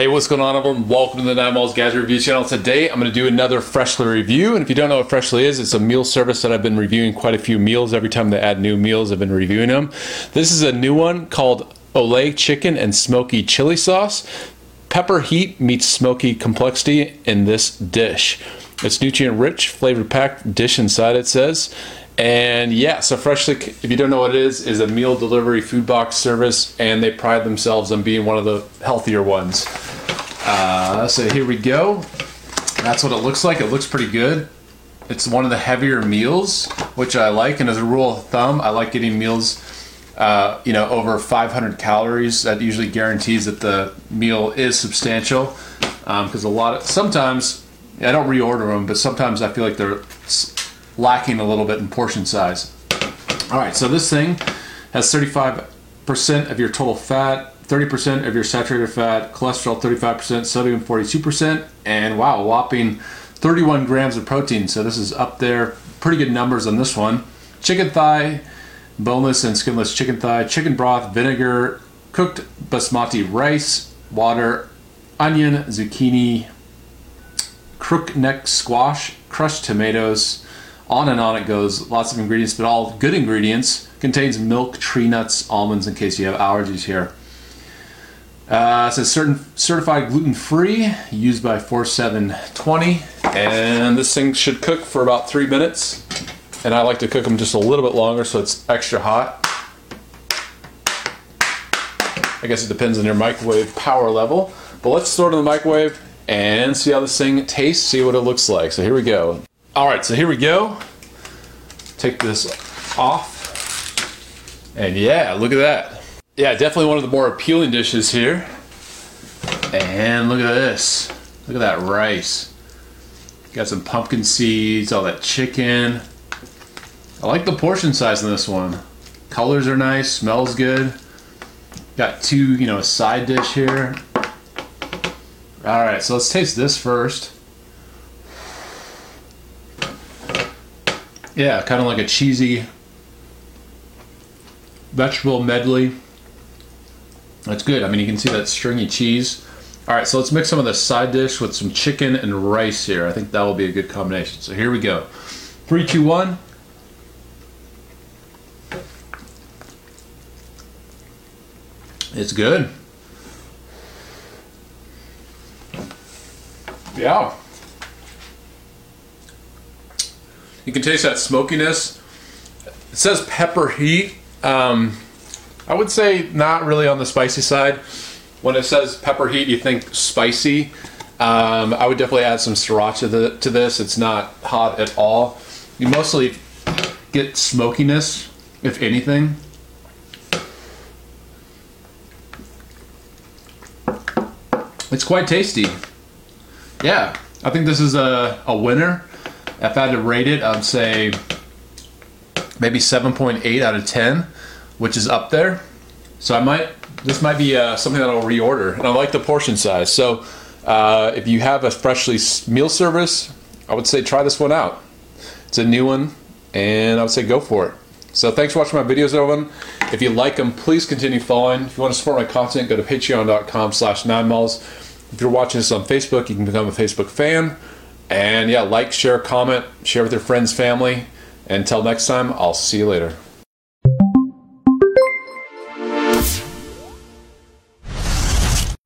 Hey, what's going on, everyone? Welcome to the Nine Malls Guys Review channel. Today, I'm going to do another Freshly review. And if you don't know what Freshly is, it's a meal service that I've been reviewing quite a few meals. Every time they add new meals, I've been reviewing them. This is a new one called Olay Chicken and Smoky Chili Sauce. Pepper heat meets smoky complexity in this dish. It's nutrient rich, flavor packed dish inside, it says. And yeah, so Freshly, if you don't know what it is, is a meal delivery food box service, and they pride themselves on being one of the healthier ones. Uh, so here we go. That's what it looks like. It looks pretty good. It's one of the heavier meals, which I like. And as a rule of thumb, I like getting meals, uh, you know, over 500 calories. That usually guarantees that the meal is substantial. Because um, a lot of sometimes I don't reorder them, but sometimes I feel like they're lacking a little bit in portion size. All right, so this thing has 35% of your total fat, 30% of your saturated fat, cholesterol 35%, sodium 42%, and wow, whopping 31 grams of protein. So this is up there. Pretty good numbers on this one. Chicken thigh, boneless and skinless chicken thigh, chicken broth, vinegar, cooked basmati rice, water, onion, zucchini, crook neck squash, crushed tomatoes, on and on it goes. Lots of ingredients, but all good ingredients. Contains milk, tree nuts, almonds, in case you have allergies here. Uh, says certain certified gluten free, used by 4720, and this thing should cook for about three minutes. And I like to cook them just a little bit longer so it's extra hot. I guess it depends on your microwave power level. But let's throw it in the microwave and see how this thing tastes, see what it looks like. So here we go. All right, so here we go. Take this off. And yeah, look at that. Yeah, definitely one of the more appealing dishes here. And look at this. Look at that rice. Got some pumpkin seeds, all that chicken. I like the portion size in this one. Colors are nice, smells good. Got two, you know, a side dish here. All right, so let's taste this first. Yeah, kind of like a cheesy vegetable medley. That's good. I mean, you can see that stringy cheese. All right, so let's mix some of the side dish with some chicken and rice here. I think that will be a good combination. So here we go. Three, two, one. It's good. Yeah. You can taste that smokiness. It says pepper heat. Um, I would say not really on the spicy side. When it says pepper heat, you think spicy. Um, I would definitely add some sriracha to, the, to this. It's not hot at all. You mostly get smokiness, if anything. It's quite tasty. Yeah, I think this is a, a winner. If I had to rate it, I'd say maybe 7.8 out of 10, which is up there. So I might, this might be uh, something that I'll reorder. And I like the portion size. So uh, if you have a freshly meal service, I would say try this one out. It's a new one, and I would say go for it. So thanks for watching my videos, everyone. If you like them, please continue following. If you want to support my content, go to patreon.com slash ninemalls. If you're watching this on Facebook, you can become a Facebook fan. And yeah, like, share, comment, share with your friends, family. Until next time, I'll see you later.